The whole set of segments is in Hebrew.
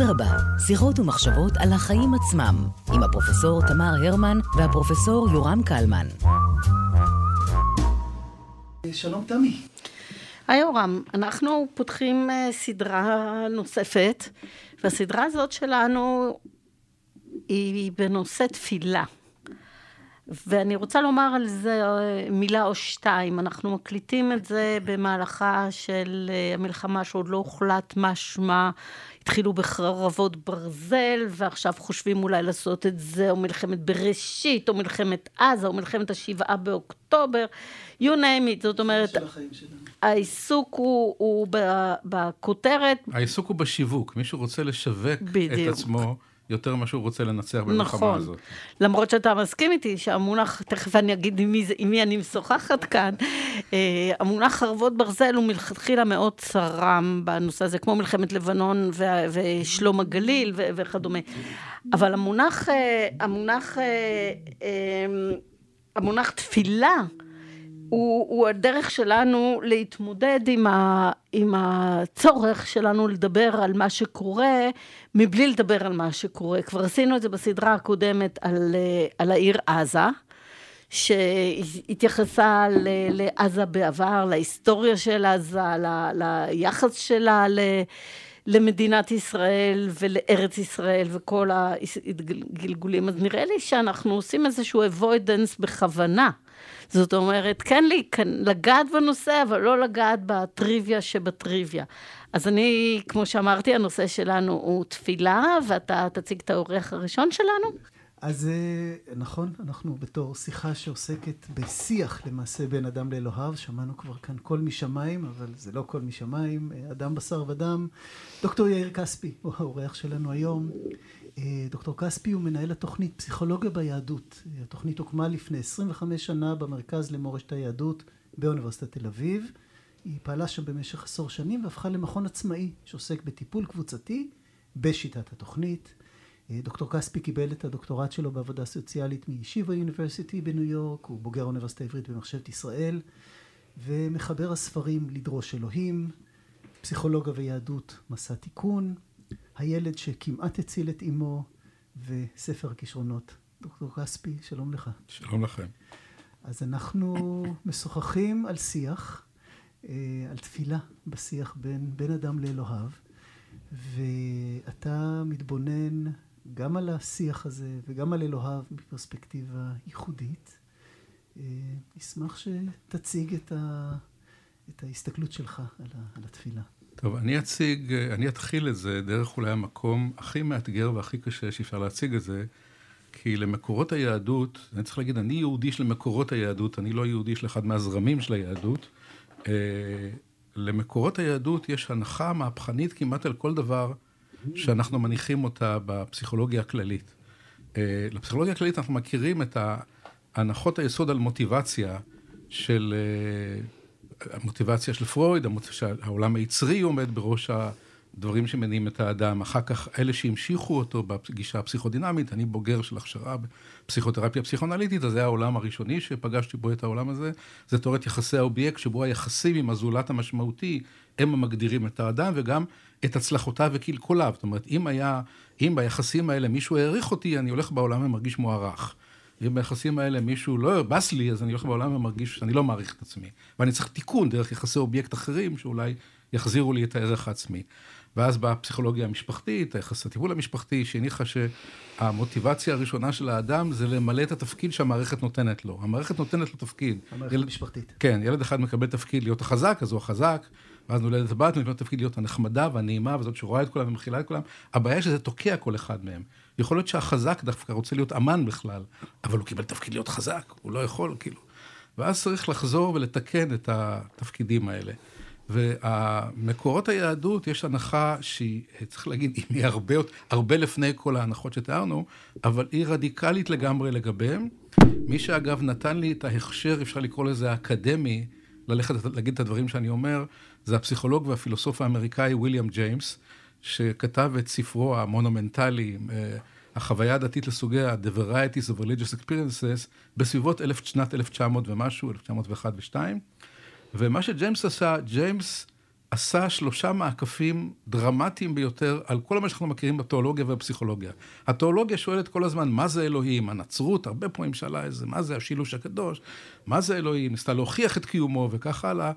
אדרבה, שיחות ומחשבות על החיים עצמם, עם הפרופסור תמר הרמן והפרופסור יורם קלמן. שלום תמי. היי יורם, אנחנו פותחים אה, סדרה נוספת, והסדרה הזאת שלנו היא בנושא תפילה. ואני רוצה לומר על זה אה, מילה או שתיים. אנחנו מקליטים את זה במהלכה של אה, המלחמה שעוד לא הוחלט משמע. התחילו בחרבות ברזל, ועכשיו חושבים אולי לעשות את זה, או מלחמת בראשית, או מלחמת עזה, או מלחמת השבעה באוקטובר, you name it, זאת אומרת, העיסוק הוא, הוא בכותרת. העיסוק הוא בשיווק, מישהו רוצה לשווק בדיוק. את עצמו. יותר ממה שהוא רוצה לנצח במלחמה נכון. הזאת. למרות שאתה מסכים איתי שהמונח, תכף אני אגיד עם מי, עם מי אני משוחחת כאן, אה, המונח חרבות ברזל הוא מלכתחילה מאוד צרם בנושא הזה, כמו מלחמת לבנון ו, ושלום הגליל ו, וכדומה. אבל המונח, אה, המונח, אה, המונח תפילה, הוא, הוא הדרך שלנו להתמודד עם, ה, עם הצורך שלנו לדבר על מה שקורה, מבלי לדבר על מה שקורה. כבר עשינו את זה בסדרה הקודמת על, על העיר עזה, שהתייחסה ל, לעזה בעבר, להיסטוריה של עזה, ל, ליחס שלה ל... למדינת ישראל ולארץ ישראל וכל הגלגולים. אז נראה לי שאנחנו עושים איזשהו avoidance בכוונה. זאת אומרת, כן לגעת בנושא, אבל לא לגעת בטריוויה שבטריוויה. אז אני, כמו שאמרתי, הנושא שלנו הוא תפילה, ואתה תציג את האורח הראשון שלנו. אז אה, נכון, אנחנו בתור שיחה שעוסקת בשיח למעשה בין אדם לאלוהיו, שמענו כבר כאן קול משמיים, אבל זה לא קול משמיים, אה, אדם בשר ודם. דוקטור יאיר כספי הוא האורח שלנו היום. אה, דוקטור כספי הוא מנהל התוכנית פסיכולוגיה ביהדות. התוכנית הוקמה לפני 25 שנה במרכז למורשת היהדות באוניברסיטת תל אביב. היא פעלה שם במשך עשור שנים והפכה למכון עצמאי שעוסק בטיפול קבוצתי בשיטת התוכנית. אה, דוקטור כספי קיבל את הדוקטורט שלו בעבודה סוציאלית מישיבה יוניברסיטי בניו יורק, הוא בוגר האוניברסיטה העברית במחשבת ישראל, ומחבר הספרים לדרוש אלוהים, פסיכולוגיה ויהדות מסע תיקון, הילד שכמעט הציל את אמו, וספר הכישרונות. דוקטור כספי, שלום לך. שלום לכם. אז אנחנו משוחחים על שיח, אה, על תפילה בשיח בין, בין אדם לאלוהיו, ואתה מתבונן גם על השיח הזה וגם על אלוהיו בפרספקטיבה ייחודית. אה, נשמח שתציג את, ה, את ההסתכלות שלך על, ה, על התפילה. טוב, אני אציג, אני אתחיל את זה דרך אולי המקום הכי מאתגר והכי קשה שאפשר להציג את זה, כי למקורות היהדות, אני צריך להגיד, אני יהודי של מקורות היהדות, אני לא יהודי של אחד מהזרמים של היהדות. אה, למקורות היהדות יש הנחה מהפכנית כמעט על כל דבר שאנחנו מניחים אותה בפסיכולוגיה הכללית. אה, לפסיכולוגיה הכללית אנחנו מכירים את הנחות היסוד על מוטיבציה של אה, המוטיבציה של פרויד, שהעולם היצרי עומד בראש הדברים שמניעים את האדם. אחר כך אלה שהמשיכו אותו בגישה הפסיכודינמית, אני בוגר של הכשרה בפסיכותרפיה פסיכונליטית, אז זה העולם הראשוני שפגשתי בו את העולם הזה. זה תיאוריית יחסי האובייקט, שבו היחסים עם הזולת המשמעותי הם המגדירים את האדם, וגם את הצלחותיו וקלקוליו. זאת אומרת, אם היה, אם ביחסים האלה מישהו העריך אותי, אני הולך בעולם ומרגיש מוערך. אם ביחסים האלה מישהו לא בס לי, אז אני הולך בעולם ומרגיש שאני לא מעריך את עצמי. ואני צריך תיקון דרך יחסי אובייקט אחרים, שאולי יחזירו לי את הערך העצמי. ואז באה הפסיכולוגיה המשפחתית, היחס הטיפול המשפחתי, שהניחה שהמוטיבציה הראשונה של האדם זה למלא את התפקיד שהמערכת נותנת לו. המערכת נותנת לו תפקיד. המערכת ילד, המשפחתית. כן, ילד אחד מקבל תפקיד להיות החזק, אז הוא החזק, ואז נולדת הבת, מקבל תפקיד להיות הנחמדה והנעימה, וזאת שרואה את כולם ומכילה את כולם. הבעיה היא שזה תוקע כל אחד מהם. יכול להיות שהחזק דווקא רוצה להיות אמן בכלל, אבל הוא קיבל תפקיד להיות חזק, הוא לא יכול, כאילו. ואז צריך לחזור ולתקן את התפקידים האלה. והמקורות היהדות, יש הנחה שהיא, צריך להגיד, היא הרבה, הרבה לפני כל ההנחות שתיארנו, אבל היא רדיקלית לגמרי לגביהם. מי שאגב נתן לי את ההכשר, אפשר לקרוא לזה האקדמי, ללכת להגיד את הדברים שאני אומר, זה הפסיכולוג והפילוסוף האמריקאי ויליאם ג'יימס, שכתב את ספרו המונומנטלי, אה, החוויה הדתית לסוגיה, The Varieties of Religious Experiences, בסביבות אלף, שנת 1900 ומשהו, 1901 ו-2. ומה שג'יימס עשה, ג'יימס עשה שלושה מעקפים דרמטיים ביותר על כל מה שאנחנו מכירים בתיאולוגיה ובפסיכולוגיה. התיאולוגיה שואלת כל הזמן, מה זה אלוהים? הנצרות, הרבה פעמים שאלה איזה, מה זה השילוש הקדוש? מה זה אלוהים? ניסתה להוכיח את קיומו וכך הלאה.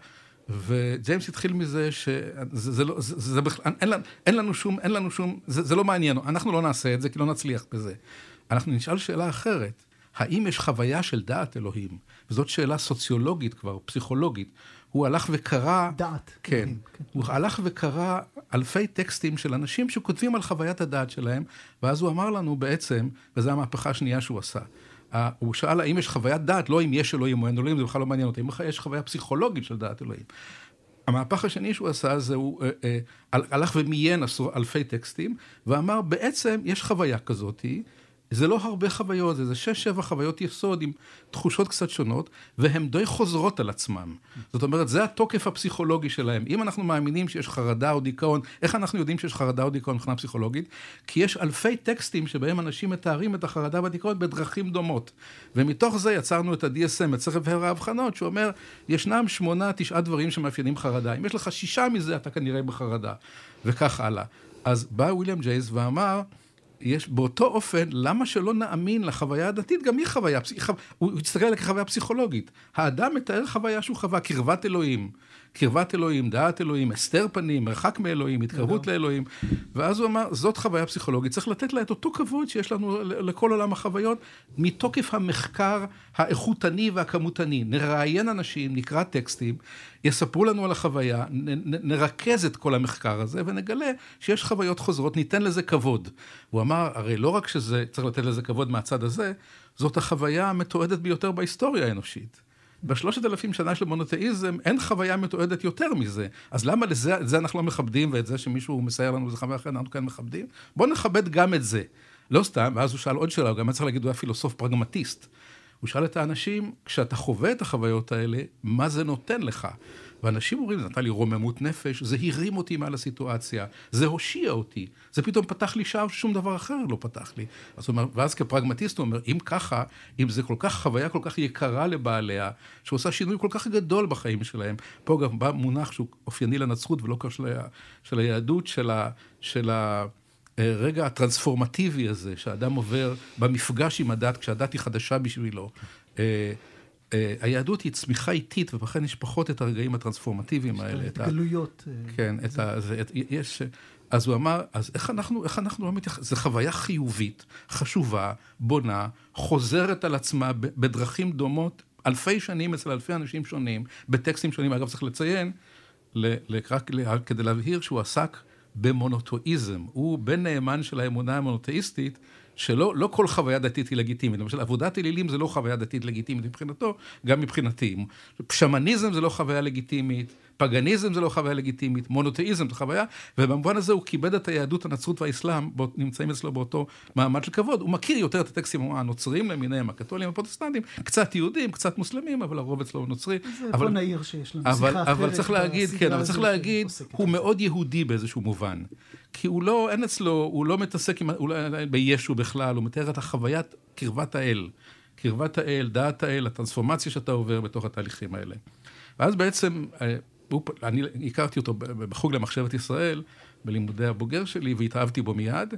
וג'יימס התחיל מזה שזה זה לא, זה, זה בכלל, אין, אין לנו שום, אין לנו שום, זה, זה לא מעניין, אנחנו לא נעשה את זה כי לא נצליח בזה. אנחנו נשאל שאלה אחרת, האם יש חוויה של דעת אלוהים? וזאת שאלה סוציולוגית כבר, פסיכולוגית. הוא הלך וקרא... דעת. כן. כן. הוא הלך וקרא אלפי טקסטים של אנשים שכותבים על חוויית הדעת שלהם, ואז הוא אמר לנו בעצם, וזו המהפכה השנייה שהוא עשה, הוא שאל האם יש חוויית דעת, לא אם יש אלוהים או אין אלוהים, זה בכלל לא מעניין אותי, אם יש חוויה פסיכולוגית של דעת אלוהים. המהפך השני שהוא עשה זה הוא אה, אה, הלך ומיין אלפי טקסטים ואמר בעצם יש חוויה כזאתי זה לא הרבה חוויות, זה שש, שבע חוויות יסוד עם תחושות קצת שונות, והן די חוזרות על עצמם. זאת אומרת, זה התוקף הפסיכולוגי שלהם. אם אנחנו מאמינים שיש חרדה או דיכאון, איך אנחנו יודעים שיש חרדה או דיכאון מבחינה פסיכולוגית? כי יש אלפי טקסטים שבהם אנשים מתארים את החרדה והדיכאון בדרכים דומות. ומתוך זה יצרנו את ה-DSM, את סרב הר האבחנות, שאומר, ישנם שמונה, תשעה דברים שמאפיינים חרדה. אם יש לך שישה מזה, אתה כנראה בחרדה. וכך הלאה. אז בא וויליאם ג'ייז ואמר, יש באותו אופן, למה שלא נאמין לחוויה הדתית? גם היא חוויה, הוא הסתכל עליה כחוויה פסיכולוגית. האדם מתאר חוויה שהוא חווה, קרבת אלוהים. קרבת אלוהים, דעת אלוהים, הסתר פנים, מרחק מאלוהים, התקרבות לאלוהים. ואז הוא אמר, זאת חוויה פסיכולוגית, צריך לתת לה את אותו כבוד שיש לנו לכל עולם החוויות, מתוקף המחקר האיכותני והכמותני. נראיין אנשים, נקרא טקסטים, יספרו לנו על החוויה, נ, נרכז את כל המחקר הזה ונגלה שיש חוויות חוזרות, ניתן לזה כבוד. הוא אמר, הרי לא רק שזה, צריך לתת לזה כבוד מהצד הזה, זאת החוויה המתועדת ביותר בהיסטוריה האנושית. בשלושת אלפים שנה של מונותאיזם אין חוויה מתועדת יותר מזה. אז למה לזה, את זה אנחנו לא מכבדים, ואת זה שמישהו מסייר לנו איזה חוויה אחרת אנחנו כן מכבדים? בואו נכבד גם את זה. לא סתם, ואז הוא שאל עוד שאלה, הוא גם היה צריך להגיד, הוא היה פילוסוף פרגמטיסט. הוא שאל את האנשים, כשאתה חווה את החוויות האלה, מה זה נותן לך? ואנשים אומרים, זה נתן לי רוממות נפש, זה הרים אותי מעל הסיטואציה, זה הושיע אותי, זה פתאום פתח לי שער ששום דבר אחר לא פתח לי. אז אומר, ואז כפרגמטיסט הוא אומר, אם ככה, אם זה כל כך חוויה כל כך יקרה לבעליה, שעושה שינוי כל כך גדול בחיים שלהם, פה גם בא מונח שהוא אופייני לנצרות ולא קשור של, של היהדות, של ה... של ה הרגע הטרנספורמטיבי הזה, שהאדם עובר במפגש עם הדת, כשהדת היא חדשה בשבילו. אה, היהדות היא צמיחה איטית, ולכן יש פחות את הרגעים הטרנספורמטיביים האלה. את הגלויות. אה, כן, את ה... יש... אז הוא אמר, אז איך אנחנו, איך אנחנו לא מתייחסים? זו חוויה חיובית, חשובה, בונה, חוזרת על עצמה בדרכים דומות, אלפי שנים אצל אלפי אנשים שונים, בטקסטים שונים. אגב, צריך לציין, רק כדי להבהיר שהוא עסק במונותואיזם. הוא בן נאמן של האמונה המונותאיסטית, שלא לא כל חוויה דתית היא לגיטימית. למשל, עבודת אלילים זה לא חוויה דתית לגיטימית מבחינתו, גם מבחינתי. שמניזם זה לא חוויה לגיטימית, פגניזם זה לא חוויה לגיטימית, מונותאיזם זה חוויה, ובמובן הזה הוא כיבד את היהדות, הנצרות והאסלאם, בו, נמצאים אצלו באותו מעמד של כבוד. הוא מכיר יותר את הטקסטים הנוצרים למיניהם, הקתולים, הפרוטסטנטים, קצת יהודים, קצת מוסלמים, אבל הרוב אצלו נוצרי. זה אבל, בוא נעיר שיש לנו אבל, שיחה אחרת. אבל צריך להגיד, כן, אבל צריך להגיד, הוא מאוד יהודי באיזשהו מובן. כי הוא לא, אין אצלו, הוא לא מתעסק עם, הוא לא, בישו בכלל, הוא מתאר את החוויית קרבת האל. קרבת האל, דעת האל, הטרנספורמציה שאתה עובר בתוך התהליכים האלה. ואז בעצם אה, הוא, אני הכרתי אותו בחוג למחשבת ישראל, בלימודי הבוגר שלי, והתאהבתי בו מיד.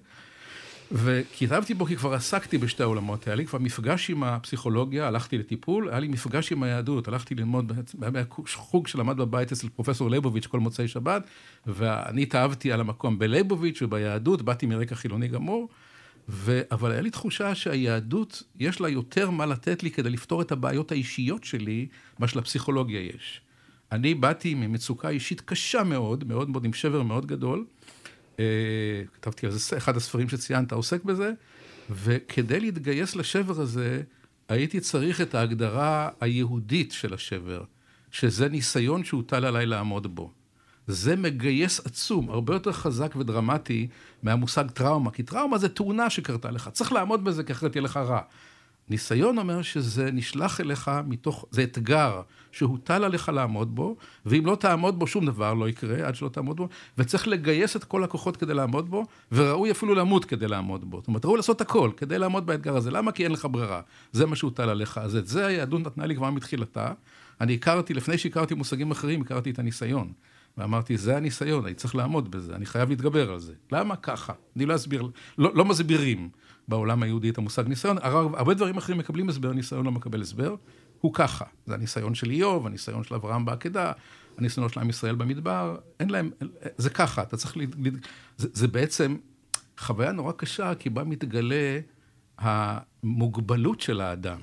וכי התאהבתי בו כי כבר עסקתי בשתי העולמות, היה לי כבר מפגש עם הפסיכולוגיה, הלכתי לטיפול, היה לי מפגש עם היהדות, הלכתי ללמוד, היה חוג שלמד בבית אצל פרופסור ליבוביץ' כל מוצאי שבת, ואני התאהבתי על המקום בליבוביץ' וביהדות, באתי מרקע חילוני גמור, ו... אבל היה לי תחושה שהיהדות, יש לה יותר מה לתת לי כדי לפתור את הבעיות האישיות שלי, מה שלפסיכולוגיה יש. אני באתי ממצוקה אישית קשה מאוד, מאוד מאוד, עם שבר מאוד גדול. אה, כתבתי על זה, אחד הספרים שציינת עוסק בזה, וכדי להתגייס לשבר הזה, הייתי צריך את ההגדרה היהודית של השבר, שזה ניסיון שהוטל עליי לעמוד בו. זה מגייס עצום, הרבה יותר חזק ודרמטי מהמושג טראומה, כי טראומה זה תאונה שקרתה לך, צריך לעמוד בזה כי אחרת יהיה לך רע. ניסיון אומר שזה נשלח אליך מתוך, זה אתגר שהוטל עליך לעמוד בו, ואם לא תעמוד בו שום דבר לא יקרה עד שלא תעמוד בו, וצריך לגייס את כל הכוחות כדי לעמוד בו, וראוי אפילו למות כדי לעמוד בו. זאת אומרת, ראוי לעשות הכל כדי לעמוד באתגר הזה. למה? כי אין לך ברירה. זה מה שהוטל עליך. אז את זה היהדות נתנה לי כבר מתחילתה. אני הכרתי, לפני שהכרתי מושגים אחרים, הכרתי את הניסיון. ואמרתי, זה הניסיון, אני צריך לעמוד בזה, אני חייב להתגבר על זה. למה ככה? אני לא אסביר, לא, לא מסבירים בעולם היהודי את המושג ניסיון, הרבה דברים אחרים מקבלים הסבר, ניסיון לא מקבל הסבר, הוא ככה. זה הניסיון של איוב, הניסיון של אברהם בעקדה, הניסיונות של עם ישראל במדבר, אין להם, זה ככה, אתה צריך, ל... זה, זה בעצם חוויה נורא קשה, כי בה מתגלה המוגבלות של האדם.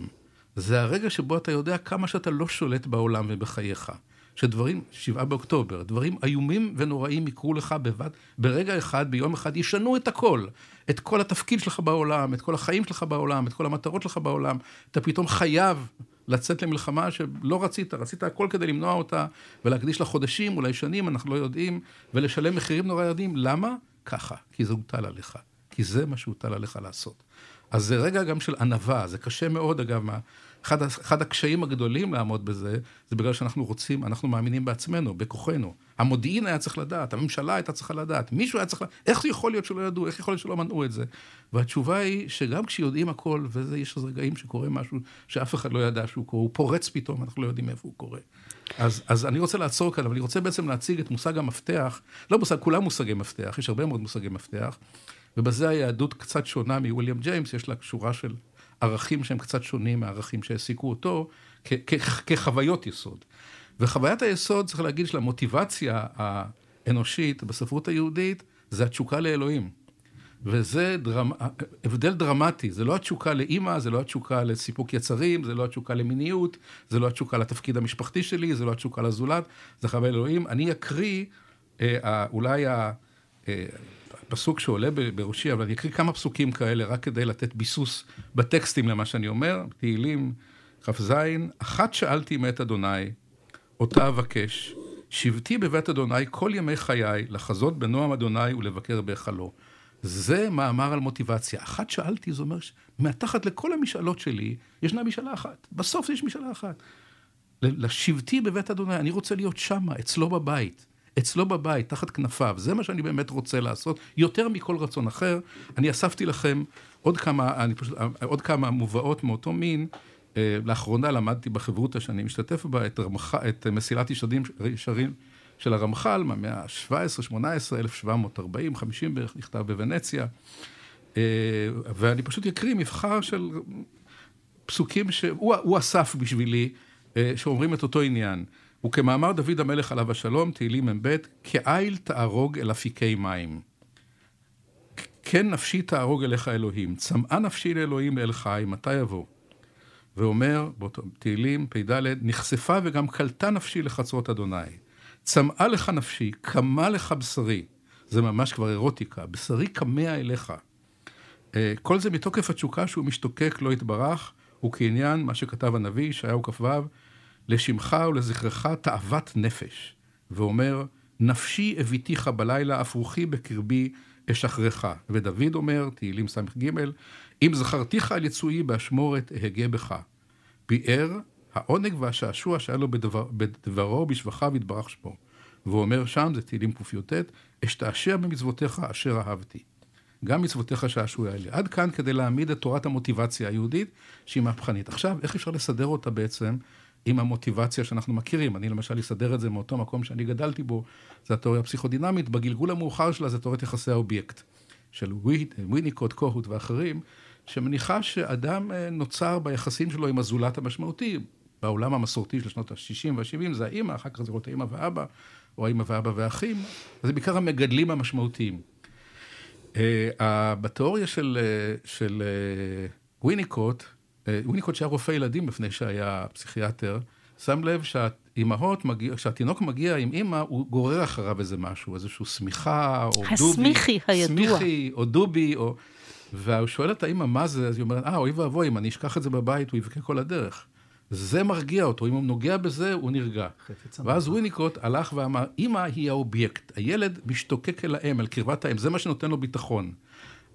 זה הרגע שבו אתה יודע כמה שאתה לא שולט בעולם ובחייך. שדברים, שבעה באוקטובר, דברים איומים ונוראים יקרו לך בבת, ברגע אחד, ביום אחד, ישנו את הכל. את כל התפקיד שלך בעולם, את כל החיים שלך בעולם, את כל המטרות שלך בעולם. אתה פתאום חייב לצאת למלחמה שלא רצית, רצית הכל כדי למנוע אותה, ולהקדיש לה חודשים, אולי שנים, אנחנו לא יודעים, ולשלם מחירים נורא יודעים. למה? ככה, כי זה הוטל עליך. כי זה מה שהוטל עליך לעשות. אז זה רגע גם של ענווה, זה קשה מאוד, אגב, מה... אחד, אחד הקשיים הגדולים לעמוד בזה, זה בגלל שאנחנו רוצים, אנחנו מאמינים בעצמנו, בכוחנו. המודיעין היה צריך לדעת, הממשלה הייתה צריכה לדעת, מישהו היה צריך לדעת, איך יכול להיות שלא ידעו, איך יכול להיות שלא מנעו את זה? והתשובה היא שגם כשיודעים הכל, ויש איזה רגעים שקורה משהו שאף אחד לא ידע שהוא קורה, הוא פורץ פתאום, אנחנו לא יודעים איפה הוא קורה. אז, אז אני רוצה לעצור כאן, אבל אני רוצה בעצם להציג את מושג המפתח, לא מושג, כולם מושגי מפתח, יש הרבה מאוד מושגי מפתח, ובזה היהדות קצת שונה מוויליאם ג'יימס, יש לה שורה של ערכים שהם קצת שונים מהערכים שהעסיקו אותו, כחוויות יסוד. וחוויית היסוד, צריך להגיד, של המוטיבציה האנושית בספרות היהודית, זה התשוקה לאלוהים. וזה דרמ... הבדל דרמטי, זה לא התשוקה לאימא, זה לא התשוקה לסיפוק יצרים, זה לא התשוקה למיניות, זה לא התשוקה לתפקיד המשפחתי שלי, זה לא התשוקה לזולת, זה חוויה אלוהים. אני אקריא אה, אולי ה... אה, פסוק שעולה בראשי, אבל אני אקריא כמה פסוקים כאלה, רק כדי לתת ביסוס בטקסטים למה שאני אומר. תהילים כ"ז, אחת שאלתי מאת אדוני, אותה אבקש, שבתי בבית אדוני כל ימי חיי, לחזות בנועם אדוני ולבקר בהיכלו. זה מאמר על מוטיבציה. אחת שאלתי, זה אומר שמתחת לכל המשאלות שלי, ישנה משאלה אחת. בסוף יש משאלה אחת. לשבתי בבית אדוני, אני רוצה להיות שמה, אצלו בבית. אצלו בבית, תחת כנפיו. זה מה שאני באמת רוצה לעשות, יותר מכל רצון אחר. אני אספתי לכם עוד כמה, אני פשוט, עוד כמה מובאות מאותו מין. אה, לאחרונה למדתי בחברותא שאני משתתף בה את, רמח, את מסילת ישרים, ישרים של הרמח"ל, מהמאה ה-17, 18, 1740, 50 בערך, נכתב בוונציה. אה, ואני פשוט אקריא מבחר של פסוקים שהוא אסף בשבילי, אה, שאומרים את אותו עניין. וכמאמר דוד המלך עליו השלום, תהילים מ"ב, כאיל תערוג אל אפיקי מים. כן נפשי תערוג אליך אלוהים, צמאה נפשי לאלוהים אל חי, מתי יבוא? ואומר, באותו תהילים פ"ד, נחשפה וגם קלטה נפשי לחצרות אדוני. צמאה לך נפשי, קמה לך בשרי. זה ממש כבר אירוטיקה, בשרי כמה אליך. אה, כל זה מתוקף התשוקה שהוא משתוקק לא יתברך, וכעניין מה שכתב הנביא, ישעיהו כ"ו, לשמך ולזכרך תאוות נפש, ואומר, נפשי הביתיך בלילה, אף רוחי בקרבי אשחררך. ודוד אומר, תהילים ס"ג, אם זכרתיך על יצואי באשמורת אהגה בך. ביאר העונג והשעשוע שהיה לו בדבר, בדברו בשבחיו יתברך שמו. והוא אומר שם, זה תהילים קי"ט, אשתעשע במצוותיך אשר אהבתי. גם מצוותיך שעשוע אלה. עד כאן כדי להעמיד את תורת המוטיבציה היהודית, שהיא מהפכנית. עכשיו, איך אפשר לסדר אותה בעצם עם המוטיבציה שאנחנו מכירים. אני למשל אסדר את זה מאותו מקום שאני גדלתי בו, זה התיאוריה הפסיכודינמית, בגלגול המאוחר שלה זה תיאוריית יחסי האובייקט, של וויניקוט, קוהוט ואחרים, שמניחה שאדם אה, נוצר ביחסים שלו עם הזולת המשמעותי. בעולם המסורתי של שנות ה-60 וה-70 זה האימא, אחר כך זה רואה האימא ואבא, או האימא ואבא ואחים, זה בעיקר המגדלים המשמעותיים. Uh, בתיאוריה של, uh, של uh, וויניקוט, אה, ויניקוט שהיה רופא ילדים לפני שהיה פסיכיאטר, שם לב שהאימהות, מגיע, שהתינוק מגיע עם אימא, הוא גורר אחריו איזה משהו, איזושהי שמיכה, או הסמיכי דובי. הסמיכי הידוע. סמיכי, או דובי, או... והוא שואל את האימא מה זה, אז היא אומרת, אה, אוי ואבוי, אם אני אשכח את זה בבית, הוא יבכה כל הדרך. זה מרגיע אותו, אם הוא נוגע בזה, הוא נרגע. ואז ויניקוט הלך ואמר, אימא היא האובייקט, הילד משתוקק אל האם, אל קרבת האם, זה מה שנותן לו ביטחון.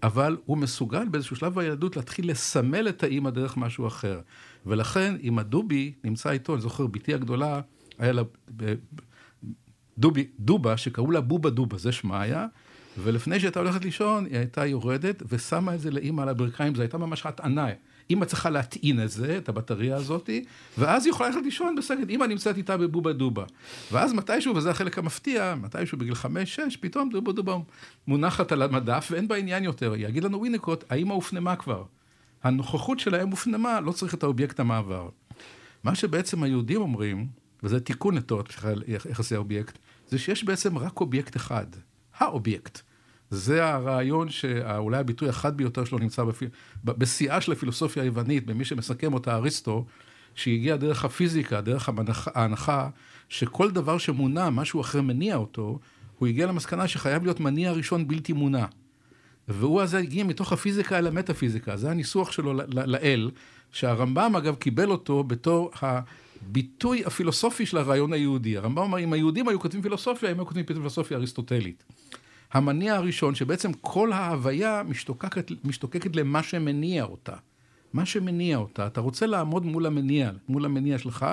אבל הוא מסוגל באיזשהו שלב בילדות להתחיל לסמל את האימא דרך משהו אחר. ולכן, אם הדובי נמצא איתו, אני זוכר, בתי הגדולה, היה לה דובי, דובה, שקראו לה בובה דובה, זה שמה היה, ולפני שהייתה הולכת לישון, היא הייתה יורדת ושמה את זה לאימא על הברכיים, זו הייתה ממש הטענה. אמא צריכה להטעין את זה, את הבטריה הזאת, ואז היא יכולה ללכת לישון בשקט, אמא נמצאת איתה בבובה דובה. ואז מתישהו, וזה החלק המפתיע, מתישהו בגיל חמש-שש, פתאום דובה דובה מונחת על המדף ואין בה עניין יותר. יגיד לנו וויניקוט, האמא הופנמה כבר. הנוכחות שלהם הופנמה, לא צריך את האובייקט המעבר. מה שבעצם היהודים אומרים, וזה תיקון לתורת יחסי האובייקט, זה שיש בעצם רק אובייקט אחד, האובייקט. זה הרעיון שאולי הביטוי החד ביותר שלו נמצא בפיל... בשיאה של הפילוסופיה היוונית, במי שמסכם אותה אריסטו, שהגיע דרך הפיזיקה, דרך ההנחה, שכל דבר שמונע, משהו אחר מניע אותו, הוא הגיע למסקנה שחייב להיות מניע ראשון בלתי מונע. והוא הזה הגיע מתוך הפיזיקה אל המטאפיזיקה, זה הניסוח שלו לאל, שהרמב"ם אגב קיבל אותו בתור הביטוי הפילוסופי של הרעיון היהודי. הרמב"ם אמר, אם היהודים היו כותבים פילוסופיה, הם היו כותבים פילוסופיה אריסטוטלית. המניע הראשון, שבעצם כל ההוויה משתוקקת, משתוקקת למה שמניע אותה. מה שמניע אותה, אתה רוצה לעמוד מול המניע, מול המניע שלך,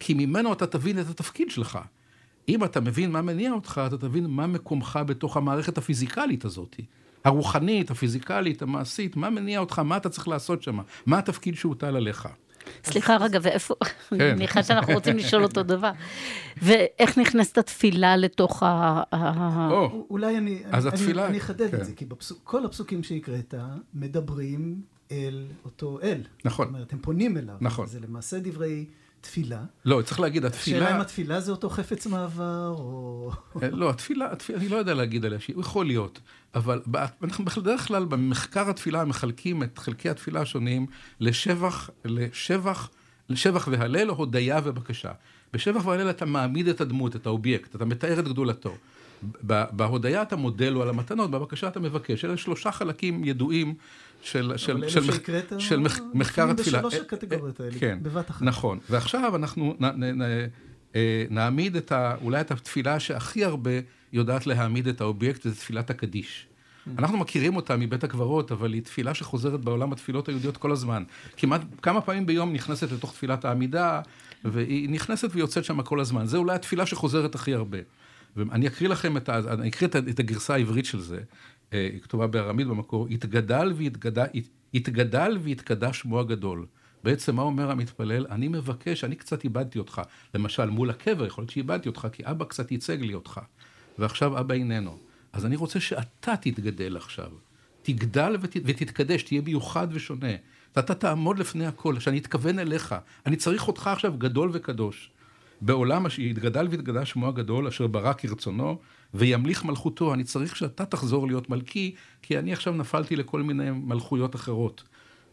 כי ממנו אתה תבין את התפקיד שלך. אם אתה מבין מה מניע אותך, אתה תבין מה מקומך בתוך המערכת הפיזיקלית הזאת. הרוחנית, הפיזיקלית, המעשית, מה מניע אותך, מה אתה צריך לעשות שם, מה התפקיד שהוטל עליך. סליחה רגע, ואיפה, אני מניחה שאנחנו רוצים לשאול אותו דבר. ואיך נכנסת התפילה לתוך ה... אולי אני אחדד את זה, כי כל הפסוקים שהקראת מדברים אל אותו אל. נכון. זאת אומרת, הם פונים אליו. נכון. זה למעשה דברי... תפילה. לא, צריך להגיד, התפילה... השאלה אם התפילה זה אותו חפץ מעבר, או... אה, לא, התפילה, התפילה, אני לא יודע להגיד עליה, הוא יכול להיות, אבל אנחנו בדרך כלל במחקר התפילה מחלקים את חלקי התפילה השונים לשבח, לשבח, לשבח והלל, הודיה ובקשה. בשבח והלל אתה מעמיד את הדמות, את האובייקט, אתה מתאר את גדולתו. בהודיה אתה מודה לו על המתנות, בבקשה אתה מבקש. אלה שלושה חלקים ידועים של, של, של, שהקראת, של מח, מחקר התפילה. בשלוש הקטגוריות האלה, כן, בבת אחת. נכון, ועכשיו אנחנו נ, נ, נ, אה, נעמיד את ה, אולי את התפילה שהכי הרבה יודעת להעמיד את האובייקט, וזה תפילת הקדיש. Mm. אנחנו מכירים אותה מבית הקברות, אבל היא תפילה שחוזרת בעולם התפילות היהודיות כל הזמן. כמעט כמה פעמים ביום נכנסת לתוך תפילת העמידה, והיא נכנסת ויוצאת שם כל הזמן. זה אולי התפילה שחוזרת הכי הרבה. ואני אקריא לכם את, ה, אני אקריא את הגרסה העברית של זה. היא אה, כתובה בארמית במקור, התגדל והתגדל, התגדל והתקדש שמו הגדול. בעצם מה אומר המתפלל? אני מבקש, אני קצת איבדתי אותך. למשל, מול הקבר, יכול להיות שאיבדתי אותך, כי אבא קצת ייצג לי אותך. ועכשיו אבא איננו. אז אני רוצה שאתה תתגדל עכשיו. תגדל ות, ותתקדש, תהיה מיוחד ושונה. ואתה תעמוד לפני הכל, שאני אתכוון אליך. אני צריך אותך עכשיו גדול וקדוש. בעולם שיתגדל ויתגדל שמו הגדול, אשר ברא כרצונו, וימליך מלכותו. אני צריך שאתה תחזור להיות מלכי, כי אני עכשיו נפלתי לכל מיני מלכויות אחרות.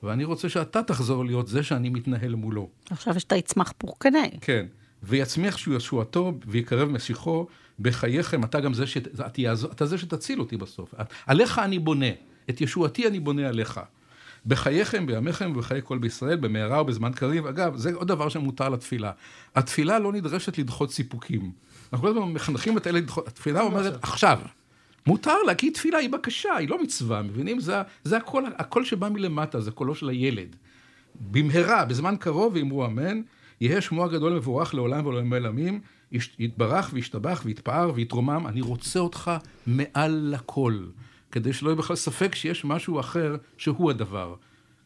ואני רוצה שאתה תחזור להיות זה שאני מתנהל מולו. עכשיו שאתה יצמח פורקנה. כן. ויצמיח שהוא ישועתו ויקרב משיחו בחייכם, אתה גם זה, ש... אתה זה שתציל אותי בסוף. עליך אני בונה, את ישועתי אני בונה עליך. בחייכם, בימיכם ובחיי כל בישראל, במהרה ובזמן קריב. אגב, זה עוד דבר שמותר לתפילה. התפילה לא נדרשת לדחות סיפוקים. אנחנו כל הזמן מחנכים את אלה לדחות, התפילה אומרת עכשיו. מותר לה, כי תפילה היא בקשה, היא לא מצווה, מבינים? זה, זה הקול, הקול שבא מלמטה, זה קולו של הילד. במהרה, בזמן קרוב, ואמרו אמן, יהא שמו הגדול מבורך לעולם ולעולמי עולמים, יתברך וישתבח ויתפאר ויתרומם, אני רוצה אותך מעל לכל. כדי שלא יהיה בכלל ספק שיש משהו אחר שהוא הדבר.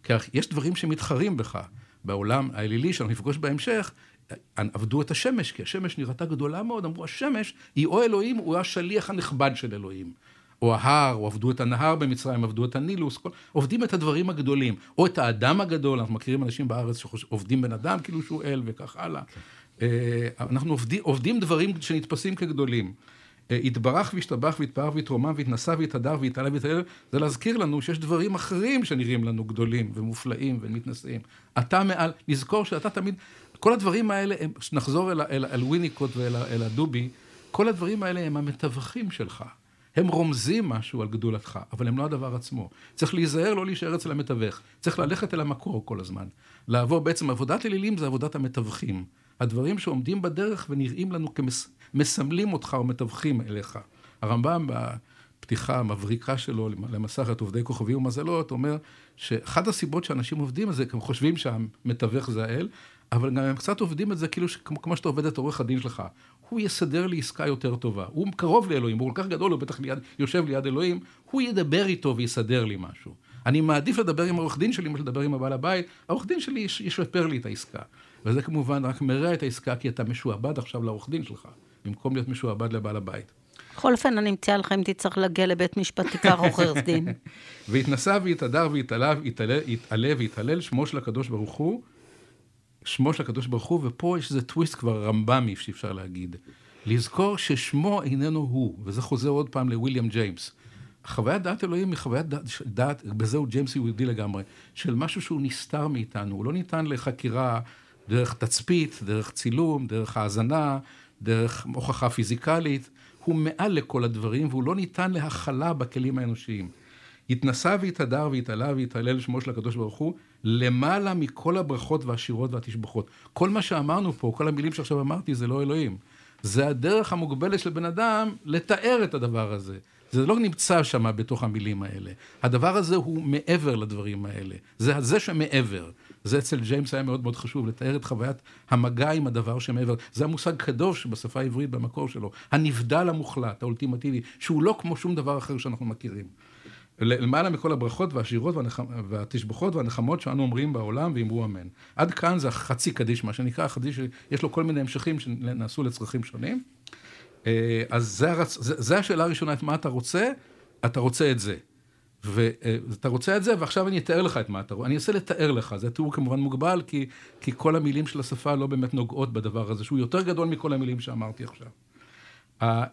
כי יש דברים שמתחרים בך. בעולם האלילי שאנחנו נפגוש בהמשך, עבדו את השמש, כי השמש נראתה גדולה מאוד, אמרו השמש היא או אלוהים או השליח הנכבד של אלוהים. או ההר, או עבדו את הנהר במצרים, עבדו את הנילוס, כל, עובדים את הדברים הגדולים, או את האדם הגדול, אנחנו מכירים אנשים בארץ שעובדים בן אדם כאילו שהוא אל וכך הלאה. Okay. אה, אנחנו עובדים, עובדים דברים שנתפסים כגדולים. יתברך וישתבח ויתפאר ויתרומם ויתנשא ויתהדר ויתעלה ויתהלל, זה להזכיר לנו שיש דברים אחרים שנראים לנו גדולים ומופלאים ומתנשאים. אתה מעל, לזכור שאתה תמיד, כל הדברים האלה, הם, נחזור אל, אל, אל וויניקוט ואל אל הדובי, כל הדברים האלה הם המתווכים שלך. הם רומזים משהו על גדולתך, אבל הם לא הדבר עצמו. צריך להיזהר לא להישאר אצל המתווך. צריך ללכת אל המקור כל הזמן. לעבור, בעצם עבודת אלילים זה עבודת המתווכים. הדברים שעומדים בדרך ונראים לנו כמסמלים אותך או מתווכים אליך. הרמב"ם בפתיחה המבריקה שלו למסכת עובדי כוכבים ומזלות, אומר שאחת הסיבות שאנשים עובדים על זה, הם חושבים שהמתווך זה האל, אבל גם הם קצת עובדים את זה כאילו כמו, כמו שאתה עובד את עורך הדין שלך. הוא יסדר לי עסקה יותר טובה. הוא קרוב לאלוהים, הוא כל כך גדול, הוא בטח ליד, יושב ליד אלוהים, הוא ידבר איתו ויסדר לי משהו. אני מעדיף לדבר עם העורך דין שלי מאשר לדבר עם הבעל הבית, העורך דין שלי ישפר לי את העסקה. וזה כמובן רק מרע את העסקה, כי אתה משועבד עכשיו לעורך דין שלך, במקום להיות משועבד לבעל הבית. בכל אופן, אני מציעה לך אם תצטרך להגיע לבית משפט, תקרא עורך דין. והתנסה והתהדר והתעלה והתהלל שמו של הקדוש ברוך הוא, שמו של הקדוש ברוך הוא, ופה יש איזה טוויסט כבר רמב"מי שאפשר להגיד. לזכור ששמו איננו הוא, וזה חוזר עוד פעם לוויליאם ג'יימס. חוויית דעת אלוהים היא חוויית דעת, דעת, בזה הוא ג'יימס יהודי לגמרי, של משהו שהוא נסתר מאיתנו, הוא לא ניתן לחקירה דרך תצפית, דרך צילום, דרך האזנה, דרך הוכחה פיזיקלית, הוא מעל לכל הדברים והוא לא ניתן להכלה בכלים האנושיים. התנסה והתהדר והתעלה והתהלל שמו של הקדוש ברוך הוא, למעלה מכל הברכות והשירות והתשבחות. כל מה שאמרנו פה, כל המילים שעכשיו אמרתי, זה לא אלוהים. זה הדרך המוגבלת של בן אדם לתאר את הדבר הזה. זה לא נמצא שם בתוך המילים האלה. הדבר הזה הוא מעבר לדברים האלה. זה זה שמעבר. זה אצל ג'יימס היה מאוד מאוד חשוב, לתאר את חוויית המגע עם הדבר שמעבר. זה המושג קדוש בשפה העברית במקור שלו. הנבדל המוחלט, האולטימטיבי, שהוא לא כמו שום דבר אחר שאנחנו מכירים. למעלה מכל הברכות והשירות והתשבחות והנחמות שאנו אומרים בעולם ואמרו אמן. עד כאן זה החצי קדיש, מה שנקרא, חדיש שיש לו כל מיני המשכים שנעשו לצרכים שונים. אה, אז זה, הרצ... זה, זה השאלה הראשונה, את מה אתה רוצה? אתה רוצה את זה. ואתה רוצה את זה, ועכשיו אני אתאר לך את מה אתה רוצה. אני אנסה לתאר לך, זה תיאור כמובן מוגבל, כי, כי כל המילים של השפה לא באמת נוגעות בדבר הזה, שהוא יותר גדול מכל המילים שאמרתי עכשיו.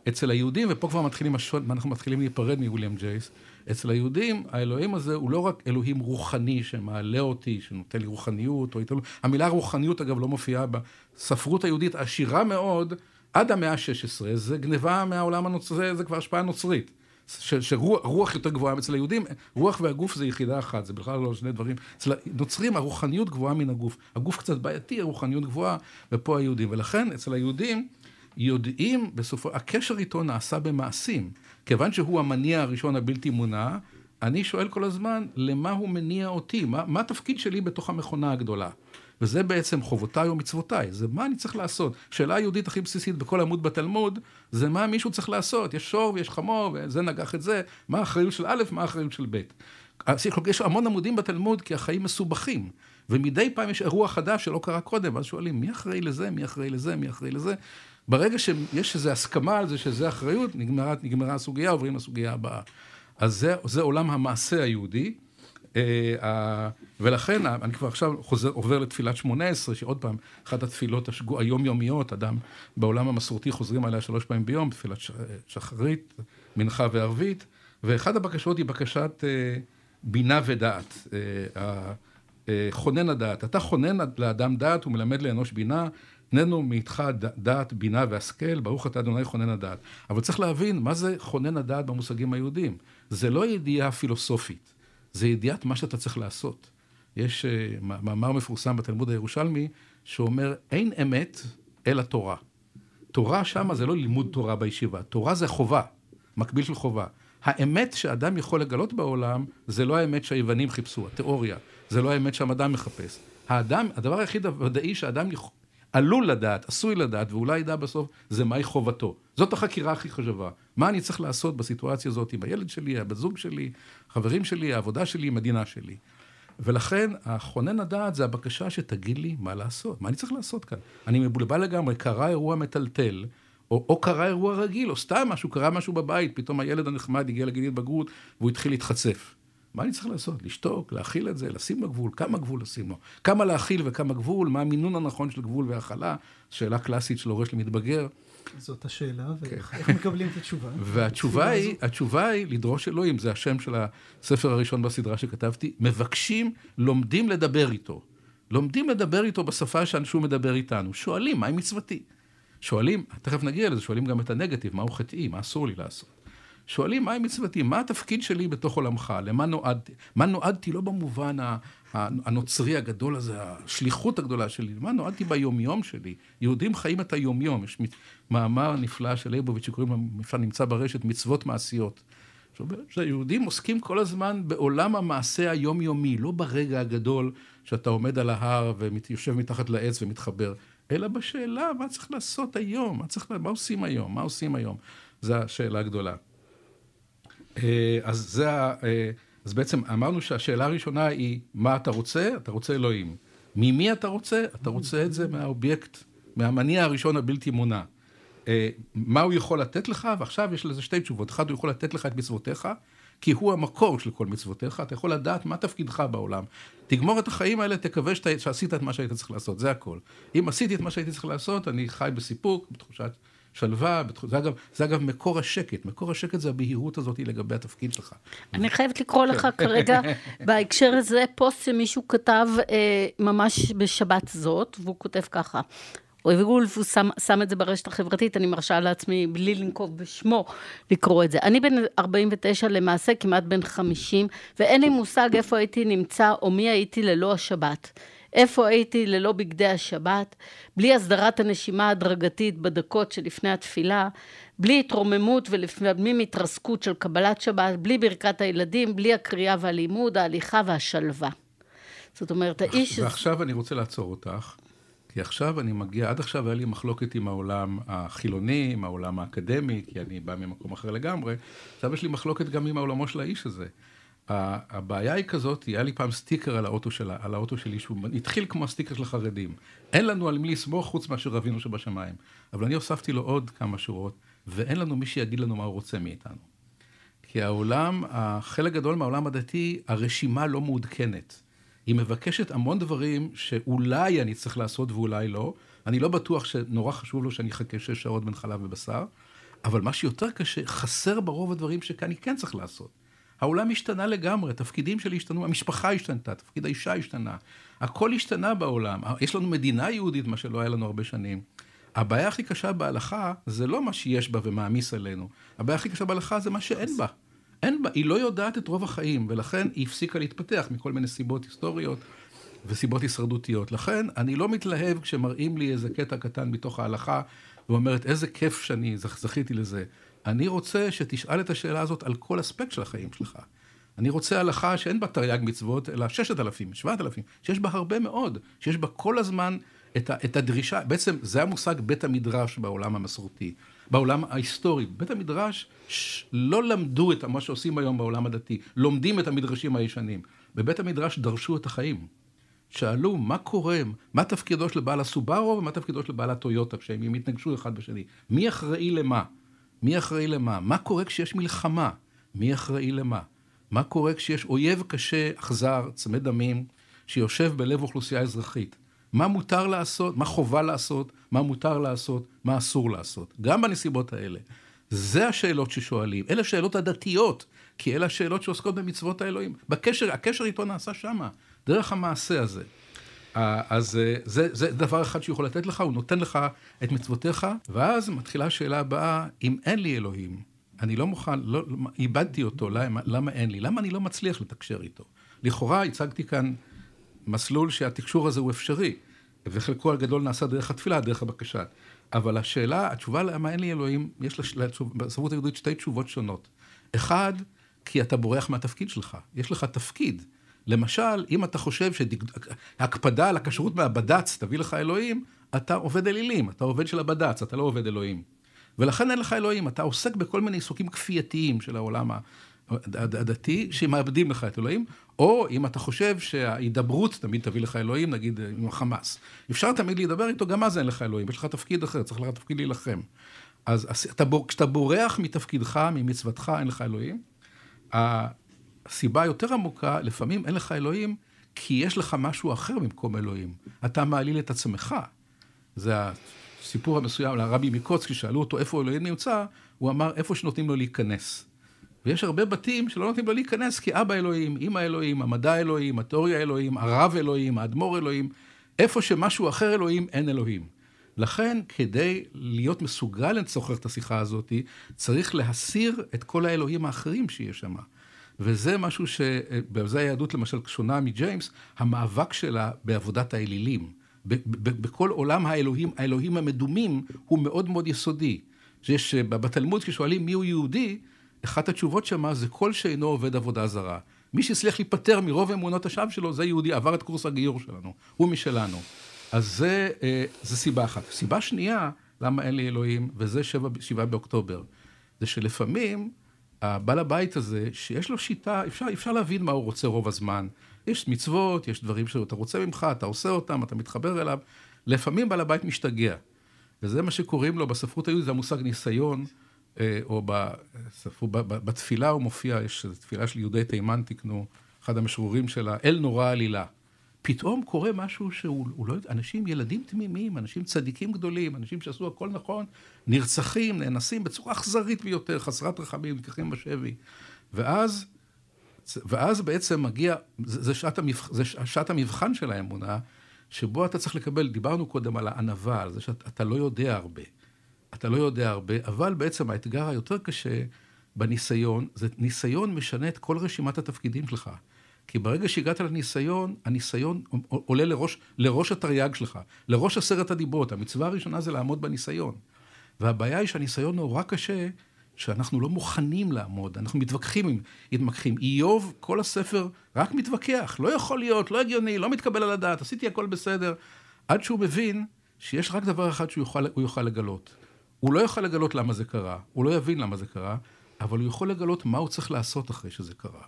אצל היהודים, ופה כבר מתחילים, השון, אנחנו מתחילים להיפרד מוויליאם ג'ייס, אצל היהודים, האלוהים הזה הוא לא רק אלוהים רוחני שמעלה אותי, שנותן לי רוחניות, או יתן... המילה רוחניות אגב לא מופיעה בספרות היהודית עשירה מאוד, עד המאה ה-16, זה גניבה מהעולם הנוצרי, זה כבר השפעה נוצרית. שרוח יותר גבוהה אצל היהודים, רוח והגוף זה יחידה אחת, זה בכלל לא שני דברים. אצל הנוצרים הרוחניות גבוהה מן הגוף. הגוף קצת בעייתי, הרוחניות גבוהה, ופה היהודים. ולכן אצל היהודים יודעים בסופו, הקשר איתו נעשה במעשים. כיוון שהוא המניע הראשון הבלתי מונע, אני שואל כל הזמן, למה הוא מניע אותי? מה, מה התפקיד שלי בתוך המכונה הגדולה? וזה בעצם חובותיי או מצוותיי, זה מה אני צריך לעשות. שאלה היהודית הכי בסיסית בכל עמוד בתלמוד, זה מה מישהו צריך לעשות. יש שור ויש חמור, וזה נגח את זה, מה האחריות של א', מה האחריות של ב'. יש המון עמודים בתלמוד כי החיים מסובכים. ומדי פעם יש אירוע חדש שלא קרה קודם, ואז שואלים, מי אחראי לזה, מי אחראי לזה, מי אחראי לזה. ברגע שיש איזו הסכמה על זה שזה אחריות, נגמרה, נגמרה הסוגיה, עוברים לסוגיה הבאה. אז זה, זה עולם המעשה היהודי. אה, ולכן, אני כבר עכשיו חוזר, עובר לתפילת שמונה עשרה, שעוד פעם, אחת התפילות השגו, היומיומיות, אדם בעולם המסורתי חוזרים עליה שלוש פעמים ביום, תפילת שחרית, מנחה וערבית, ואחת הבקשות היא בקשת אה, בינה ודעת, אה, חונן הדעת. אתה חונן לאדם דעת ומלמד לאנוש בינה, תננו מאיתך דעת, בינה והשכל, ברוך אתה אדוני חונן הדעת. אבל צריך להבין מה זה חונן הדעת במושגים היהודיים. זה לא ידיעה פילוסופית. זה ידיעת מה שאתה צריך לעשות. יש uh, מאמר מפורסם בתלמוד הירושלמי, שאומר, אין אמת אלא תורה. תורה שמה זה לא לימוד תורה בישיבה, תורה זה חובה, מקביל של חובה. האמת שאדם יכול לגלות בעולם, זה לא האמת שהיוונים חיפשו, התיאוריה. זה לא האמת שהמדע מחפש. האדם, הדבר היחיד הוודאי שאדם עלול לדעת, עשוי לדעת, ואולי ידע בסוף, זה מהי חובתו. זאת החקירה הכי חשובה. מה אני צריך לעשות בסיטואציה הזאת עם הילד שלי, הבת זוג שלי, חברים שלי, העבודה שלי, מדינה שלי. ולכן, הכונן הדעת זה הבקשה שתגיד לי מה לעשות, מה אני צריך לעשות כאן. אני מבולבל לגמרי, קרה אירוע מטלטל, או, או קרה אירוע רגיל, או סתם משהו, קרה משהו בבית, פתאום הילד הנחמד הגיע לגיל התבגרות, והוא התחיל להתחצף. מה אני צריך לעשות? לשתוק, להכיל את זה, לשים לו גבול, כמה גבול לשים לו? כמה להכיל וכמה גבול, מה המינון הנכון של גבול והכלה? שאלה קלאסית של הורה למתבגר. זאת השאלה, ואיך כן. מקבלים את התשובה? והתשובה היא, התשובה היא לדרוש אלוהים, זה השם של הספר הראשון בסדרה שכתבתי, מבקשים, לומדים לדבר איתו. לומדים לדבר איתו בשפה שאנשהו מדבר איתנו. שואלים, מהי מצוותי? שואלים, תכף נגיע לזה, שואלים גם את הנגטיב, מהו חטאי, מה אסור לי לעשות. שואלים מהי מצוותי, מה התפקיד שלי בתוך עולמך, למה נועדתי? מה נועדתי לא במובן הנוצרי הגדול הזה, השליחות הגדולה שלי, למה נועדתי ביומיום שלי? יהודים חיים את היומיום, יש מאמר נפלא של ליבוביץ' שקוראים לו, אפשר נמצא ברשת, מצוות מעשיות. שהיהודים עוסקים כל הזמן בעולם המעשה היומיומי, לא ברגע הגדול שאתה עומד על ההר ויושב מתחת לעץ ומתחבר, אלא בשאלה מה צריך לעשות היום, מה, צריך, מה עושים היום, מה עושים היום. זו השאלה הגדולה. אה, אז זה אז בעצם אמרנו שהשאלה הראשונה היא, מה אתה רוצה? אתה רוצה אלוהים. ממי אתה רוצה? אתה רוצה את זה מהאובייקט, מהמניע הראשון הבלתי מונע. אה, מה הוא יכול לתת לך? ועכשיו יש לזה שתי תשובות. אחד, הוא יכול לתת לך את מצוותיך, כי הוא המקור של כל מצוותיך, אתה יכול לדעת מה תפקידך בעולם. תגמור את החיים האלה, תקווה שאתה, שעשית את מה שהיית צריך לעשות, זה הכל. אם עשיתי את מה שהייתי צריך לעשות, אני חי בסיפוק, בתחושת שלווה. זה, אגב, זה אגב מקור השקט, מקור השקט זה הבהירות הזאת לגבי התפקיד שלך. אני חייבת לקרוא לך כן. כרגע, בהקשר הזה, פוסט שמישהו כתב אה, ממש בשבת זאת, והוא כותב ככה. וולף, הוא שם, שם את זה ברשת החברתית, אני מרשה לעצמי, בלי לנקוב בשמו, לקרוא את זה. אני בן 49 למעשה, כמעט בן 50, ואין לי מושג איפה הייתי נמצא, או מי הייתי ללא השבת. איפה הייתי ללא בגדי השבת, בלי הסדרת הנשימה ההדרגתית בדקות שלפני התפילה, בלי התרוממות ולפעמים התרסקות של קבלת שבת, בלי ברכת הילדים, בלי הקריאה והלימוד, ההליכה והשלווה. זאת אומרת, האיש... ועכשיו אני רוצה לעצור אותך. כי עכשיו אני מגיע, עד עכשיו היה לי מחלוקת עם העולם החילוני, עם העולם האקדמי, כי אני בא ממקום אחר לגמרי, עכשיו יש לי מחלוקת גם עם העולמו של האיש הזה. הבעיה היא כזאת, היה לי פעם סטיקר על האוטו, שלה, על האוטו שלי, שהוא התחיל כמו הסטיקר של החרדים. אין לנו על מי לסמוך חוץ מאשר אבינו שבשמיים. אבל אני הוספתי לו עוד כמה שורות, ואין לנו מי שיגיד לנו מה הוא רוצה מאיתנו. כי העולם, חלק גדול מהעולם הדתי, הרשימה לא מעודכנת. היא מבקשת המון דברים שאולי אני צריך לעשות ואולי לא. אני לא בטוח שנורא חשוב לו שאני אחכה שש שעות בין חלב ובשר, אבל מה שיותר קשה, חסר ברוב הדברים שאני כן צריך לעשות. העולם השתנה לגמרי, התפקידים שלי השתנו, המשפחה השתנתה, תפקיד האישה השתנה, הכל השתנה בעולם. יש לנו מדינה יהודית, מה שלא היה לנו הרבה שנים. הבעיה הכי קשה בהלכה זה לא מה שיש בה ומעמיס עלינו, הבעיה הכי קשה בהלכה זה מה שאין בה. אין בה, היא לא יודעת את רוב החיים, ולכן היא הפסיקה להתפתח מכל מיני סיבות היסטוריות וסיבות הישרדותיות. לכן, אני לא מתלהב כשמראים לי איזה קטע קטן מתוך ההלכה, ואומרת, איזה כיף שאני זכיתי לזה. אני רוצה שתשאל את השאלה הזאת על כל אספקט של החיים שלך. אני רוצה הלכה שאין בה תרי"ג מצוות, אלא ששת אלפים, שבעת אלפים, שיש בה הרבה מאוד, שיש בה כל הזמן את, ה, את הדרישה, בעצם זה המושג בית המדרש בעולם המסורתי. בעולם ההיסטורי. בית המדרש ש... לא למדו את מה שעושים היום בעולם הדתי, לומדים את המדרשים הישנים. בבית המדרש דרשו את החיים. שאלו מה קורה, מה תפקידו של בעל הסובארו ומה תפקידו של בעל הטויוטה, כשהם יתנגשו אחד בשני. מי אחראי למה? מי אחראי למה? מה קורה כשיש מלחמה? מי אחראי למה? מה קורה כשיש אויב קשה, אכזר, צמא דמים, שיושב בלב אוכלוסייה אזרחית? מה מותר לעשות, מה חובה לעשות, מה מותר לעשות, מה אסור לעשות. גם בנסיבות האלה. זה השאלות ששואלים. אלה השאלות הדתיות, כי אלה השאלות שעוסקות במצוות האלוהים. בקשר, הקשר איתו נעשה שמה, דרך המעשה הזה. אז אה, זה, זה דבר אחד שהוא יכול לתת לך, הוא נותן לך את מצוותיך, ואז מתחילה השאלה הבאה, אם אין לי אלוהים, אני לא מוכן, לא, איבדתי אותו, למה, למה אין לי? למה אני לא מצליח לתקשר איתו? לכאורה הצגתי כאן מסלול שהתקשור הזה הוא אפשרי, וחלקו הגדול נעשה דרך התפילה, דרך הבקשה. אבל השאלה, התשובה למה אין לי אלוהים, יש בספרות היהודית שתי תשובות שונות. אחד, כי אתה בורח מהתפקיד שלך. יש לך תפקיד. למשל, אם אתה חושב שהקפדה על הכשרות מהבד"ץ תביא לך אלוהים, אתה עובד אלילים, אתה עובד של הבד"ץ, אתה לא עובד אלוהים. ולכן אין לך אלוהים, אתה עוסק בכל מיני עיסוקים כפייתיים של העולם הדתי, שמאבדים לך את אלוהים, או אם אתה חושב שההידברות תמיד תביא לך אלוהים, נגיד עם החמאס. אפשר תמיד להידבר איתו, גם אז אין לך אלוהים, יש לך תפקיד אחר, צריך לך תפקיד להילחם. אז אתה, כשאתה בורח מתפקידך, ממצוותך, אין לך אלוהים. הסיבה היותר עמוקה, לפעמים אין לך אלוהים, כי יש לך משהו אחר במקום אלוהים. אתה מעליל את עצמך. זה הסיפור המסוים לרבי מקוצקי, שאלו אותו איפה אלוהים נמצא, הוא אמר איפה שנותנים לו להיכנס. ויש הרבה בתים שלא נותנים לו להיכנס, כי אבא אלוהים, אמא אלוהים, המדע אלוהים, התיאוריה אלוהים, הרב אלוהים, האדמו"ר אלוהים, איפה שמשהו אחר אלוהים, אין אלוהים. לכן, כדי להיות מסוגל לצורך את השיחה הזאת, צריך להסיר את כל האלוהים האחרים שיש שם. וזה משהו שבזה היהדות למשל שונה מג'יימס, המאבק שלה בעבודת האלילים. בכל עולם האלוהים, האלוהים המדומים הוא מאוד מאוד יסודי. יש, בתלמוד כששואלים מיהו יהודי, אחת התשובות שמה זה כל שאינו עובד עבודה זרה. מי שהצליח להיפטר מרוב אמונות השווא שלו, זה יהודי, עבר את קורס הגיור שלנו, הוא משלנו. אז זה, אה, זה סיבה אחת. סיבה שנייה, למה אין לי אלוהים, וזה שבע, שבעה באוקטובר, זה שלפעמים הבעל הבית הזה, שיש לו שיטה, אפשר, אפשר להבין מה הוא רוצה רוב הזמן. יש מצוות, יש דברים שאתה רוצה ממך, אתה עושה אותם, אתה מתחבר אליו. לפעמים בעל הבית משתגע. וזה מה שקוראים לו בספרות היהודית, זה המושג ניסיון, אה, או בספרות, בתפילה הוא מופיע, יש תפילה של יהודי תימן, תקנו, אחד המשרורים שלה, אל נורא עלילה. פתאום קורה משהו שהוא לא יודע, אנשים, ילדים תמימים, אנשים צדיקים גדולים, אנשים שעשו הכל נכון, נרצחים, נאנסים בצורה אכזרית ביותר, חסרת רחמים, נלקחים בשבי. ואז, ואז בעצם מגיע, זה, זה, שעת המבח, זה שעת המבחן של האמונה, שבו אתה צריך לקבל, דיברנו קודם על הענווה, על זה שאתה לא יודע הרבה. אתה לא יודע הרבה, אבל בעצם האתגר היותר קשה בניסיון, זה ניסיון משנה את כל רשימת התפקידים שלך. כי ברגע שהגעת לניסיון, הניסיון עולה לראש, לראש התרי"ג שלך, לראש עשרת הדיברות. המצווה הראשונה זה לעמוד בניסיון. והבעיה היא שהניסיון נורא קשה, שאנחנו לא מוכנים לעמוד, אנחנו מתווכחים, מתמקחים. איוב, כל הספר רק מתווכח, לא יכול להיות, לא הגיוני, לא מתקבל על הדעת, עשיתי הכל בסדר, עד שהוא מבין שיש רק דבר אחד שהוא יוכל, יוכל לגלות. הוא לא יוכל לגלות למה זה קרה, הוא לא יבין למה זה קרה, אבל הוא יכול לגלות מה הוא צריך לעשות אחרי שזה קרה.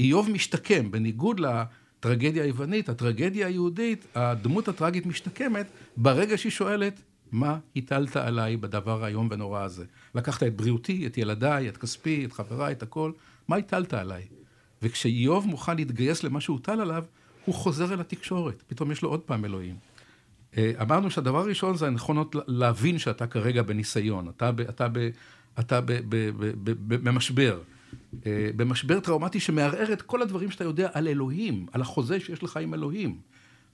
איוב משתקם, בניגוד לטרגדיה היוונית, הטרגדיה היהודית, הדמות הטרגית משתקמת ברגע שהיא שואלת, מה הטלת עליי בדבר האיום ונורא הזה? לקחת את בריאותי, את ילדיי, את כספי, את חבריי, את הכל, מה הטלת עליי? וכשאיוב מוכן להתגייס למה שהוטל עליו, הוא חוזר אל התקשורת, פתאום יש לו עוד פעם אלוהים. אה, אמרנו שהדבר הראשון זה הנכונות להבין שאתה כרגע בניסיון, אתה, ב, אתה, ב, אתה ב, ב, ב, ב, במשבר. אה, במשבר טראומטי שמערער את כל הדברים שאתה יודע על אלוהים, על החוזה שיש לך עם אלוהים.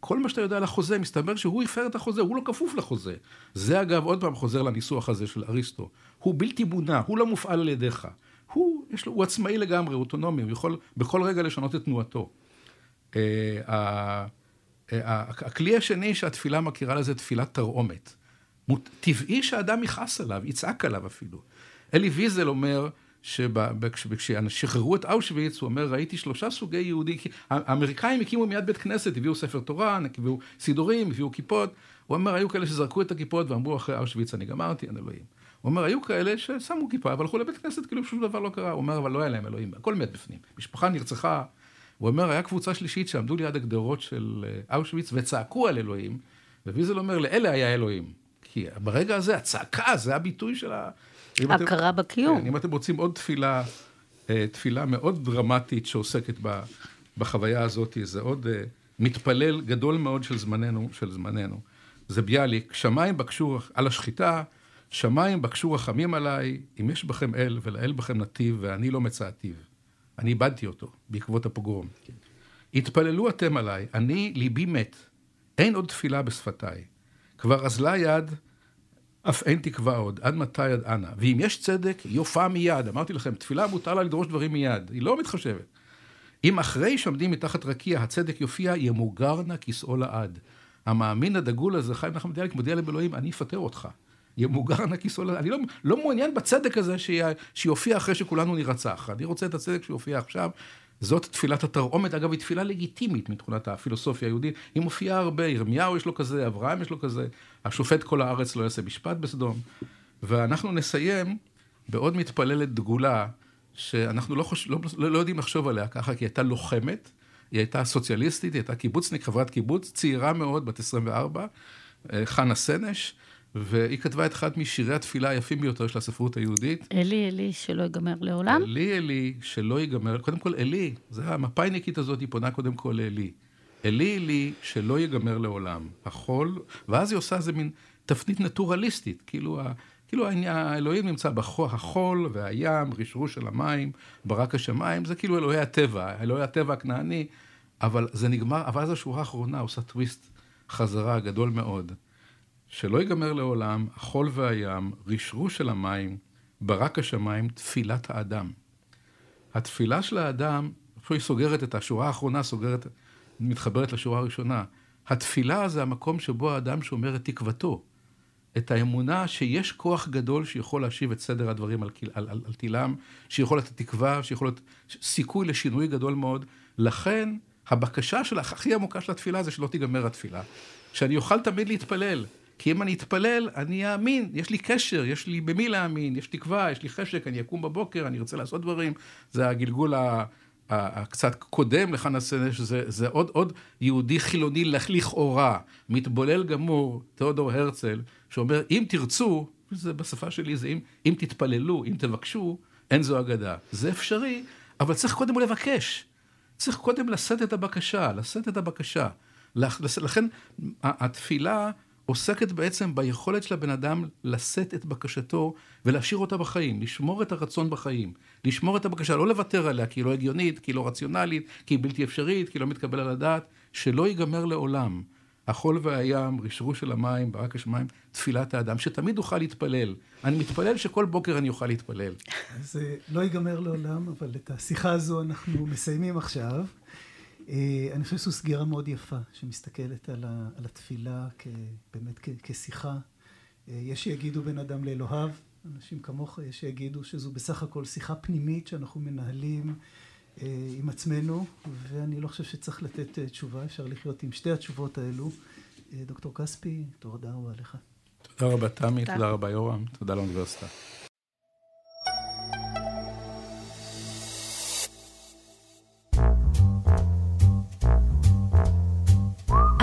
כל מה שאתה יודע על החוזה, מסתבר שהוא הפר את החוזה, הוא לא כפוף לחוזה. זה אגב, עוד פעם חוזר לניסוח הזה של אריסטו. הוא בלתי מונע, הוא לא מופעל על ידיך. הוא, יש לו, הוא עצמאי לגמרי, הוא אוטונומי, הוא יכול בכל רגע לשנות את תנועתו. אה, הכלי השני שהתפילה מכירה לזה תפילת תרעומת. טבעי שאדם יכעס עליו, יצעק עליו אפילו. אלי ויזל אומר, שכששחררו את אושוויץ, הוא אומר, ראיתי שלושה סוגי יהודי, האמריקאים הקימו מיד בית כנסת, הביאו ספר תורה, הביאו סידורים, הביאו כיפות. הוא אומר, היו כאלה שזרקו את הכיפות ואמרו, אחרי אושוויץ אני גמרתי, אין אלוהים. הוא אומר, היו כאלה ששמו כיפה והלכו לבית כנסת כאילו שום דבר לא קרה. הוא אומר, אבל לא היה להם אלוהים, הכל מת בפנים. משפחה נרצחה. הוא אומר, היה קבוצה שלישית שעמדו ליד הגדרות של אה, אושוויץ וצעקו על אלוהים, וויזל אומר, לאלה היה אלוהים. כי ברגע הזה, הצעקה, זה הביטוי של ה... הכרה בקיום. כן, אם אתם רוצים עוד תפילה, אה, תפילה מאוד דרמטית שעוסקת בחוויה הזאת, זה עוד אה, מתפלל גדול מאוד של זמננו, של זמננו. זה ביאליק, שמיים בקשו על השחיטה, שמיים בקשו רחמים עליי, אם יש בכם אל ולאל בכם נתיב, ואני לא מצאתיו. אני איבדתי אותו בעקבות הפוגרום. כן. התפללו אתם עליי, אני ליבי מת, אין עוד תפילה בשפתיי. כבר אזלה יד אף אין תקווה עוד, עד מתי עד אנה. ואם יש צדק, יופע מיד. אמרתי לכם, תפילה מותר לה לדרוש דברים מיד, היא לא מתחשבת. אם אחרי שעומדים מתחת רקיע הצדק יופיע, ימוגר נא כיסאו לעד. המאמין הדגול הזה, חיים נחמן ביאליק, מודיע לאלוהים, אני אפטר אותך. ימוגר נא כיסאו לעד. אני לא, לא מעוניין בצדק הזה שיופיע אחרי שכולנו נירצח. אני רוצה את הצדק שיופיע עכשיו. זאת תפילת התרעומת, אגב, היא תפילה לגיטימית מתכונת הפילוסופיה היהודית. היא מופיעה הרבה, ירמיהו יש לו כזה, אברהם יש לו כזה, השופט כל הארץ לא יעשה משפט בסדום. ואנחנו נסיים בעוד מתפללת דגולה, שאנחנו לא, חוש... לא, לא, לא יודעים לחשוב עליה ככה, כי היא הייתה לוחמת, היא הייתה סוציאליסטית, היא הייתה קיבוצניק, חברת קיבוץ, צעירה מאוד, בת 24, אה, חנה סנש. והיא כתבה את אחד משירי התפילה היפים ביותר של הספרות היהודית. אלי, אלי, שלא ייגמר לעולם? אלי, אלי, שלא ייגמר, קודם כל, אלי, זה המפאיניקית הזאת, היא פונה קודם כל לאלי. אלי, אלי, שלא ייגמר לעולם. החול, ואז היא עושה איזה מין תפנית נטורליסטית, כאילו, ה, כאילו האלוהים נמצא בחול, החול והים, רשרוש של המים, ברק השמיים, זה כאילו אלוהי הטבע, אלוהי הטבע הכנעני, אבל זה נגמר, אבל אז השורה האחרונה עושה טוויסט חזרה גדול מאוד. שלא ייגמר לעולם, החול והים, רשרוש של המים, ברק השמיים, תפילת האדם. התפילה של האדם, איפה היא סוגרת את השורה האחרונה, סוגרת, מתחברת לשורה הראשונה. התפילה זה המקום שבו האדם שומר את תקוותו, את האמונה שיש כוח גדול שיכול להשיב את סדר הדברים על, על, על, על תילם, שיכול לתת תקווה, שיכול לתת סיכוי לשינוי גדול מאוד. לכן, הבקשה של הכי עמוקה של התפילה זה שלא תיגמר התפילה. שאני אוכל תמיד להתפלל. כי אם אני אתפלל, אני אאמין, יש לי קשר, יש לי במי להאמין, יש תקווה, יש לי חשק, אני אקום בבוקר, אני ארצה לעשות דברים. זה הגלגול. הקצת קודם לחנה שזה זה עוד, עוד יהודי חילוני לכאורה, מתבולל גמור, תיאודור הרצל, שאומר, אם תרצו, זה בשפה שלי, זה אם, אם תתפללו, אם תבקשו, אין זו אגדה. זה אפשרי, אבל צריך קודם לבקש. צריך קודם לשאת את הבקשה, לשאת את הבקשה. לכן התפילה עוסקת בעצם ביכולת של הבן אדם לשאת את בקשתו ולהשאיר אותה בחיים, לשמור את הרצון בחיים, לשמור את הבקשה, לא לוותר עליה כי היא לא הגיונית, כי היא לא רציונלית, כי היא בלתי אפשרית, כי היא לא מתקבל על הדעת, שלא ייגמר לעולם. החול והים, רשרוש של המים, ברק השמיים, תפילת האדם, שתמיד אוכל להתפלל. אני מתפלל שכל בוקר אני אוכל להתפלל. זה לא ייגמר לעולם, אבל את השיחה הזו אנחנו מסיימים עכשיו. אה, אני חושב שזו סגירה מאוד יפה, שמסתכלת על, ה, על התפילה כ, באמת כ, כשיחה. אה, יש שיגידו בין אדם לאלוהיו, אנשים כמוך, יש שיגידו שזו בסך הכל שיחה פנימית שאנחנו מנהלים אה, עם עצמנו, ואני לא חושב שצריך לתת תשובה, אפשר לחיות עם שתי התשובות האלו. דוקטור כספי, תודה רבה לך. תודה רבה תמי, תודה רבה יורם, תודה לאוניברסיטה.